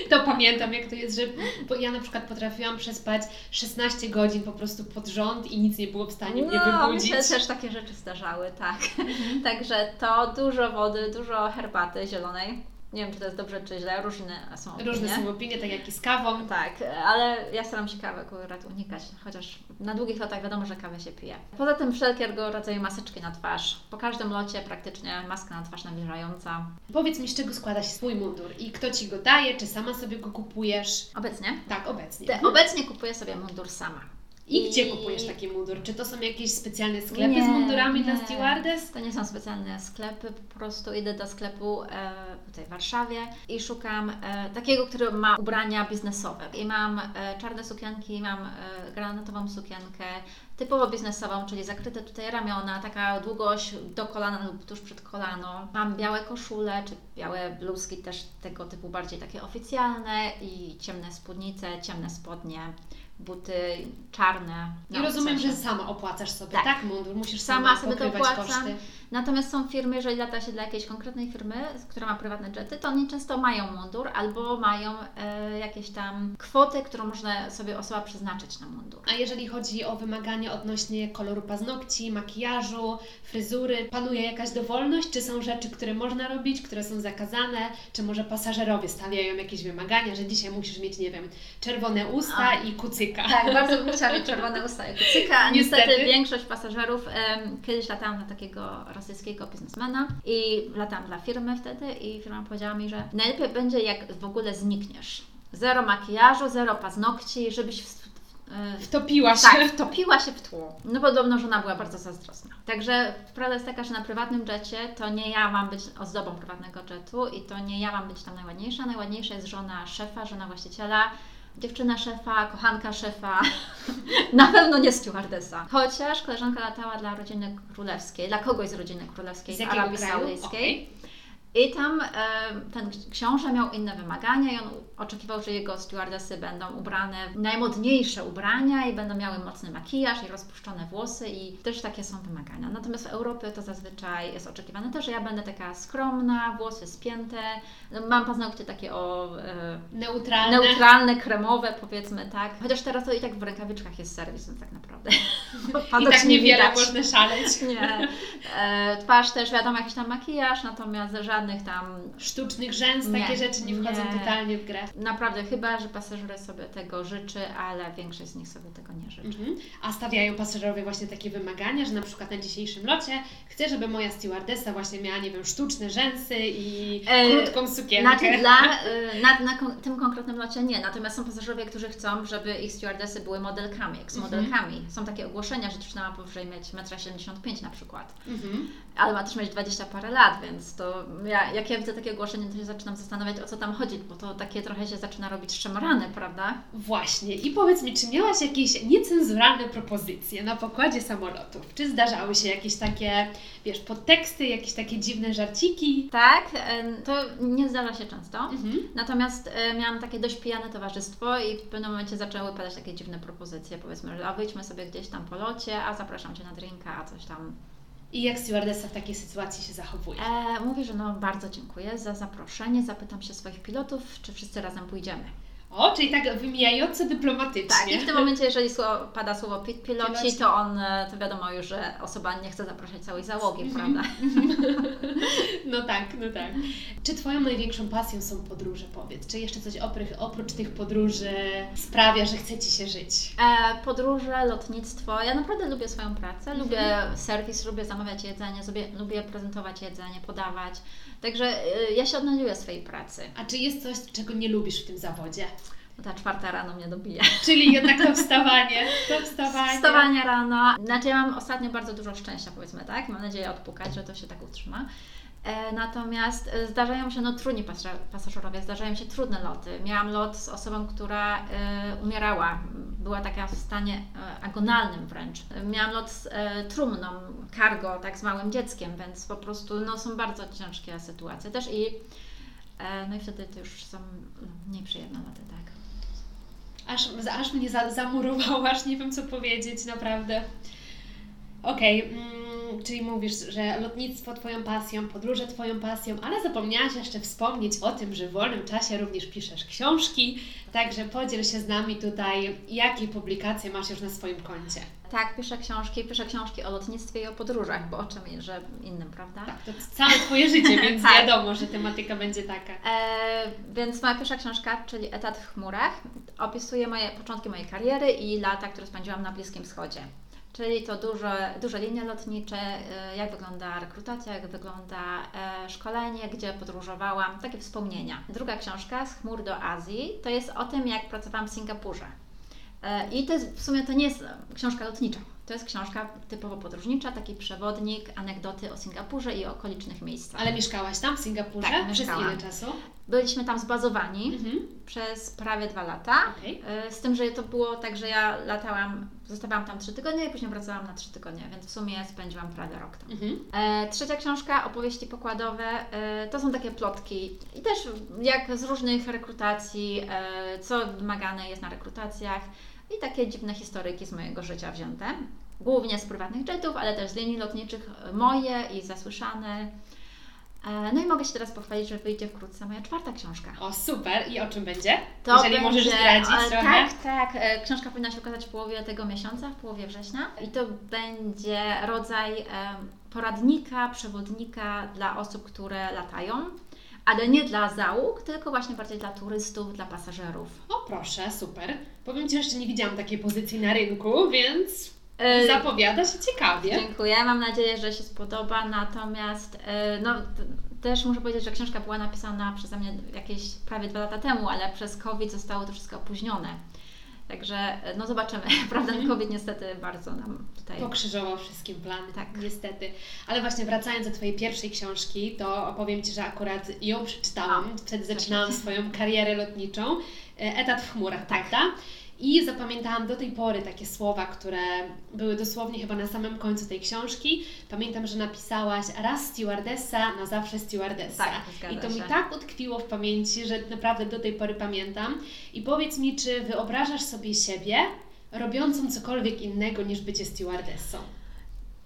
to pamiętam jak to jest, że bo ja na przykład potrafiłam przespać 16 godzin po prostu pod rząd i nic nie było w stanie mnie No, mi wybudzić. się też takie rzeczy zdarzały, tak. [laughs] Także to dużo wody, dużo herbaty zielonej. Nie wiem, czy to jest dobrze, czy źle, różne są opinie. Różne są opinie, tak jak i z kawą. Tak, ale ja staram się kawę akurat unikać, chociaż na długich lotach wiadomo, że kawę się pije. Poza tym wszelkiego rodzaju maseczki na twarz. Po każdym locie praktycznie maska na twarz nawilżająca. Powiedz mi, z czego składa się swój mundur i kto Ci go daje, czy sama sobie go kupujesz? Obecnie? Tak, obecnie. Te, obecnie kupuję sobie mundur sama. I gdzie kupujesz taki mundur? Czy to są jakieś specjalne sklepy Nie, z mundurami nie. dla stewardess? To nie są specjalne sklepy, po prostu idę do sklepu e, tutaj w Warszawie i szukam e, takiego, który ma ubrania biznesowe. I mam e, czarne sukienki, mam e, granatową sukienkę, typowo biznesową, czyli zakryte tutaj ramiona, taka długość do kolana lub tuż przed kolano. Mam białe koszule, czy białe bluzki też tego typu bardziej takie oficjalne i ciemne spódnice, ciemne spodnie, buty czarne. I na rozumiem, że sama opłacasz sobie, Tak. tak, mundur? Musisz Sama sama, sobie to pokrywać opłacam. koszty. Natomiast są firmy, jeżeli lata się dla jakiejś konkretnej firmy, która ma prywatne jety, to oni często mają mundur albo mają e, jakieś tam kwoty, którą można sobie osoba przeznaczyć na mundur. A jeżeli chodzi o wymagania odnośnie koloru paznokci, makijażu, fryzury, panuje jakaś dowolność? Czy są rzeczy, które można robić, które są zakazane? Czy może pasażerowie stawiają jakieś wymagania, że dzisiaj musisz mieć, nie wiem, czerwone usta A. i kucyka. Tak, bardzo bym chciała mieć [laughs] czerwone usta jak kucyka, a niestety, niestety większość pasażerów, um, kiedyś latałam na takiego rosyjskiego biznesmena i latałam dla firmy wtedy i firma powiedziała mi, że najlepiej będzie jak w ogóle znikniesz. Zero makijażu, zero paznokci, żebyś w E, wtopiła się. Tak, wtopiła się w tło. No podobno żona była bardzo zazdrosna. Także prawda jest taka, że na prywatnym jecie to nie ja mam być ozdobą prywatnego jetu i to nie ja mam być tam najładniejsza. Najładniejsza jest żona szefa, żona właściciela, dziewczyna szefa, kochanka szefa, [laughs] na pewno nie stewardesa. Chociaż koleżanka latała dla rodziny królewskiej, dla kogoś z rodziny królewskiej z, z Arabii Saudyjskiej. Okay. I tam e, ten książę miał inne wymagania i on oczekiwał, że jego stewardesy będą ubrane w najmodniejsze ubrania i będą miały mocny makijaż i rozpuszczone włosy i też takie są wymagania. Natomiast w Europie to zazwyczaj jest oczekiwane też, że ja będę taka skromna, włosy spięte, mam paznokcie takie o... E, neutralne. Neutralne, kremowe powiedzmy, tak. Chociaż teraz to i tak w rękawiczkach jest serwis, więc tak naprawdę. [laughs] I tak niewiele można szaleć. [laughs] Nie. E, twarz też wiadomo, jakiś tam makijaż, natomiast żadnych tam... Sztucznych rzęs, nie, takie rzeczy nie wchodzą nie. totalnie w grę. Naprawdę, chyba, że pasażer sobie tego życzy, ale większość z nich sobie tego nie życzy. Mhm. A stawiają pasażerowie właśnie takie wymagania, że na przykład na dzisiejszym locie chcę, żeby moja stewardessa właśnie miała, nie wiem, sztuczne rzęsy i e, krótką sukienkę. Znaczy [laughs] dla, e, na, na kon tym konkretnym locie nie, natomiast są pasażerowie, którzy chcą, żeby ich stewardessy były modelkami, jak z modelkami. Mhm. Są takie ogłoszenia, że dziewczyna ma powyżej mieć 1,75 m na przykład. Mhm. Ale ma też mieć 20 parę lat, więc to ja, jak ja widzę takie ogłoszenie, to się zaczynam zastanawiać, o co tam chodzi, bo to takie trochę się zaczyna robić szemrane, prawda? Właśnie. I powiedz mi, czy miałaś jakieś niecenzuralne propozycje na pokładzie samolotów? Czy zdarzały się jakieś takie, wiesz, podteksty, jakieś takie dziwne żarciki? Tak, to nie zdarza się często. Mhm. Natomiast e, miałam takie dość pijane towarzystwo i w pewnym momencie zaczęły padać takie dziwne propozycje, powiedzmy, że a wyjdźmy sobie gdzieś tam po locie, a zapraszam Cię na drinka, a coś tam i jak stewardessa w takiej sytuacji się zachowuje? E, mówi, że no bardzo dziękuję za zaproszenie, zapytam się swoich pilotów, czy wszyscy razem pójdziemy. O, czyli tak wymijająco dyplomatycznie. Tak, i w tym momencie, jeżeli słowo, pada słowo piloci, to on, e, to wiadomo już, że osoba nie chce zapraszać całej załogi, -hmm. prawda? [laughs] no tak, no tak. Czy Twoją największą pasją są podróże, powiedz? Czy jeszcze coś oprócz, oprócz tych podróży sprawia, że chce Ci się żyć? E, podróże, lotnictwo. Ja naprawdę lubię swoją pracę, -hmm. lubię serwis, lubię zamawiać jedzenie, lubię, lubię prezentować jedzenie, podawać. Także y, ja się odnajduję swojej pracy. A czy jest coś, czego nie lubisz w tym zawodzie? No ta czwarta rano mnie dobija. Czyli jednak to wstawanie. To wstawanie. Wstawanie rano. Znaczy ja mam ostatnio bardzo dużo szczęścia, powiedzmy tak. Mam nadzieję odpukać, że to się tak utrzyma. E, natomiast e, zdarzają się no, trudni pasażerowie, zdarzają się trudne loty. Miałam lot z osobą, która e, umierała, była taka w stanie agonalnym wręcz. Miałam lot z trumną, cargo, tak z małym dzieckiem, więc po prostu no, są bardzo ciężkie sytuacje też i no i wtedy to już są mniej przyjemne loty, tak. Aż, aż mnie za, zamurowałaś, [laughs] nie wiem co powiedzieć, naprawdę. Okej, okay. mm czyli mówisz, że lotnictwo Twoją pasją, podróże Twoją pasją, ale zapomniałaś jeszcze wspomnieć o tym, że w wolnym czasie również piszesz książki, także podziel się z nami tutaj, jakie publikacje masz już na swoim koncie. Tak, piszę książki, piszę książki o lotnictwie i o podróżach, bo o czym że innym, prawda? Tak, to całe Twoje życie, więc [laughs] tak. wiadomo, że tematyka będzie taka. E, więc moja pierwsza książka, czyli Etat w chmurach, opisuje moje początki mojej kariery i lata, które spędziłam na Bliskim Wschodzie. Czyli to duże, duże linie lotnicze, y, jak wygląda rekrutacja, jak wygląda e, szkolenie, gdzie podróżowałam, takie wspomnienia. Druga książka, Z chmur do Azji, to jest o tym, jak pracowałam w Singapurze. E, I to jest, w sumie to nie jest książka lotnicza, to jest książka typowo podróżnicza, taki przewodnik, anegdoty o Singapurze i okolicznych miejscach. Ale mieszkałaś tam w Singapurze? Tak, Przez ile czasu? Byliśmy tam zbazowani mhm. przez prawie dwa lata. Okay. Z tym, że to było tak, że ja latałam, zostawałam tam trzy tygodnie i później wracałam na trzy tygodnie, więc w sumie spędziłam prawie rok tam. Mhm. E, trzecia książka, opowieści pokładowe, e, to są takie plotki i też jak z różnych rekrutacji, e, co wymagane jest na rekrutacjach i takie dziwne historyjki z mojego życia wzięte. Głównie z prywatnych jetów, ale też z linii lotniczych moje i zasłyszane. E, no i mogę się teraz pochwalić, że wyjdzie wkrótce moja czwarta książka. O, super! I o czym będzie? To Jeżeli będzie, możesz zdradzić e, trochę. Tak, tak. E, książka powinna się ukazać w połowie tego miesiąca, w połowie września. I to będzie rodzaj poradnika, przewodnika dla osób, które latają ale nie dla załóg, tylko właśnie bardziej dla turystów, dla pasażerów. O proszę, super. Powiem Ci, że jeszcze nie widziałam takiej pozycji na rynku, więc yy, zapowiada się ciekawie. Dziękuję, mam nadzieję, że się spodoba, natomiast yy, no, też muszę powiedzieć, że książka była napisana przeze mnie jakieś prawie dwa lata temu, ale przez COVID zostało to wszystko opóźnione. Także no zobaczymy. [laughs] Prawda, mhm. COVID niestety bardzo nam tutaj... Pokrzyżował wszystkim plany, tak. niestety. Ale właśnie wracając do Twojej pierwszej książki, to opowiem Ci, że akurat ją przeczytałam. A, Wtedy zaczynałam swoją karierę lotniczą. E, etat w chmurach, tak. prawda? I zapamiętałam do tej pory takie słowa, które były dosłownie chyba na samym końcu tej książki. Pamiętam, że napisałaś raz stewardessa, na zawsze stewardessa. Tak, I to się. mi tak utkwiło w pamięci, że naprawdę do tej pory pamiętam. I powiedz mi, czy wyobrażasz sobie siebie robiącą cokolwiek innego niż bycie stewardessą?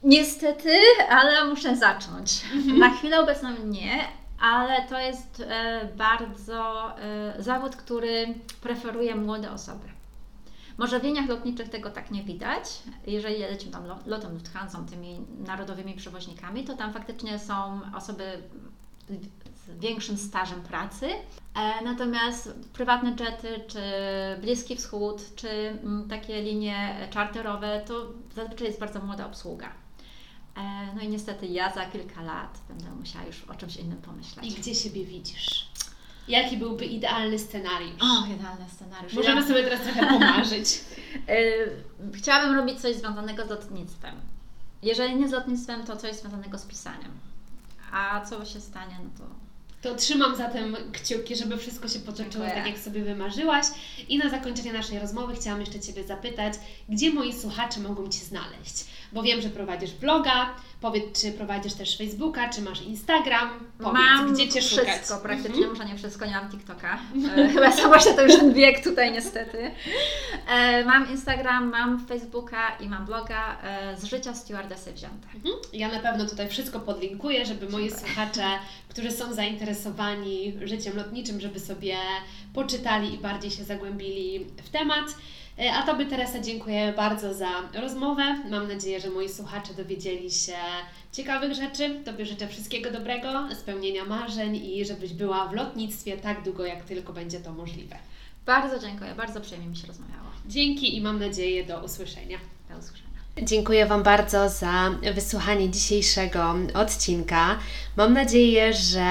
Niestety, ale muszę zacząć. Mhm. Na chwilę obecną nie, ale to jest e, bardzo e, zawód, który preferuje młode osoby. Może w liniach lotniczych tego tak nie widać. Jeżeli lecimy tam lotem Lufthansa, tymi narodowymi przewoźnikami, to tam faktycznie są osoby z większym stażem pracy. E, natomiast prywatne jety, czy Bliski Wschód, czy mm, takie linie czarterowe, to zazwyczaj jest bardzo młoda obsługa. E, no i niestety ja za kilka lat będę musiała już o czymś innym pomyśleć. I gdzie siebie widzisz? Jaki byłby idealny scenariusz? O, idealny scenariusz. Możemy ja... sobie teraz trochę pomarzyć. [laughs] Y, chciałabym robić coś związanego z lotnictwem. Jeżeli nie z lotnictwem, to coś związanego z pisaniem. A co się stanie, no to to trzymam zatem kciuki, żeby wszystko się potoczyło tak, jak sobie wymarzyłaś. I na zakończenie naszej rozmowy chciałam jeszcze Ciebie zapytać, gdzie moi słuchacze mogą Cię znaleźć? Bo wiem, że prowadzisz bloga, Powiedz, czy prowadzisz też Facebooka, czy masz Instagram? Powiedz, mam gdzie Cię wszystko, szukać? praktycznie, mm -hmm. może nie wszystko, nie mam TikToka. [laughs] E, chyba sam właśnie to już ten wiek tutaj niestety. E, mam Instagram, mam Facebooka i mam bloga e, z życia stewardessy wzięte. -hmm. Ja na pewno tutaj wszystko podlinkuję, żeby moi słuchacze, którzy są zainteresowani życiem lotniczym, żeby sobie poczytali i bardziej się zagłębili w temat. E, a Tobie, Teresa, dziękuję bardzo za rozmowę. Mam nadzieję, że moi słuchacze dowiedzieli się ciekawych rzeczy. Tobie życzę wszystkiego dobrego, spełnienia marzeń i żebyś była w lotnictwie tak długo, jak tylko będzie to możliwe. Bardzo dziękuję, bardzo przyjemnie mi się rozmawiało. Dzięki i mam nadzieję do usłyszenia. Do usłyszenia. Dziękuję Wam bardzo za wysłuchanie dzisiejszego odcinka. Mam nadzieję, że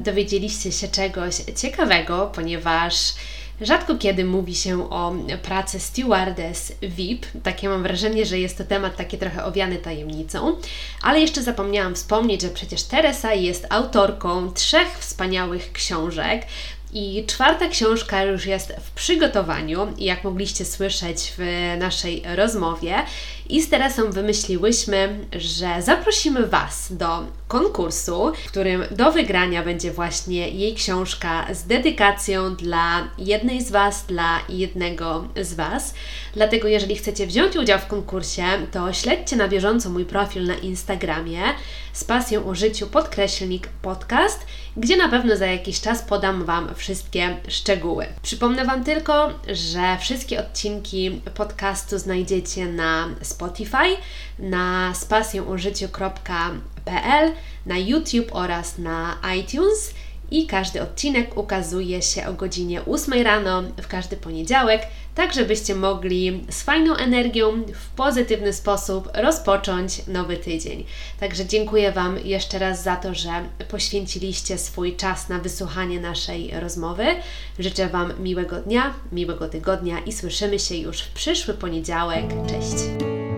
dowiedzieliście się czegoś ciekawego, ponieważ Rzadko kiedy mówi się o pracy stewardess VIP. Takie mam wrażenie, że jest to temat taki trochę owiany tajemnicą. Ale jeszcze zapomniałam wspomnieć, że przecież Teresa jest autorką trzech wspaniałych książek. I czwarta książka już jest w przygotowaniu, jak mogliście słyszeć w naszej rozmowie. I z Teresą wymyśliłyśmy, że zaprosimy Was do konkursu, w którym do wygrania będzie właśnie jej książka z dedykacją dla jednej z Was, dla jednego z Was. Dlatego, jeżeli chcecie wziąć udział w konkursie, to śledźcie na bieżąco mój profil na Instagramie z pasją o życiu podkreślnik podcast, gdzie na pewno za jakiś czas podam Wam wszystkie szczegóły. Przypomnę Wam tylko, że wszystkie odcinki podcastu znajdziecie na Spotify, na spasjonożyciu.pl, na YouTube oraz na iTunes i każdy odcinek ukazuje się o godzinie 8 rano w każdy poniedziałek, tak żebyście mogli z fajną energią, w pozytywny sposób rozpocząć nowy tydzień. Także dziękuję Wam jeszcze raz za to, że poświęciliście swój czas na wysłuchanie naszej rozmowy. Życzę Wam miłego dnia, miłego tygodnia i słyszymy się już w przyszły poniedziałek. Cześć!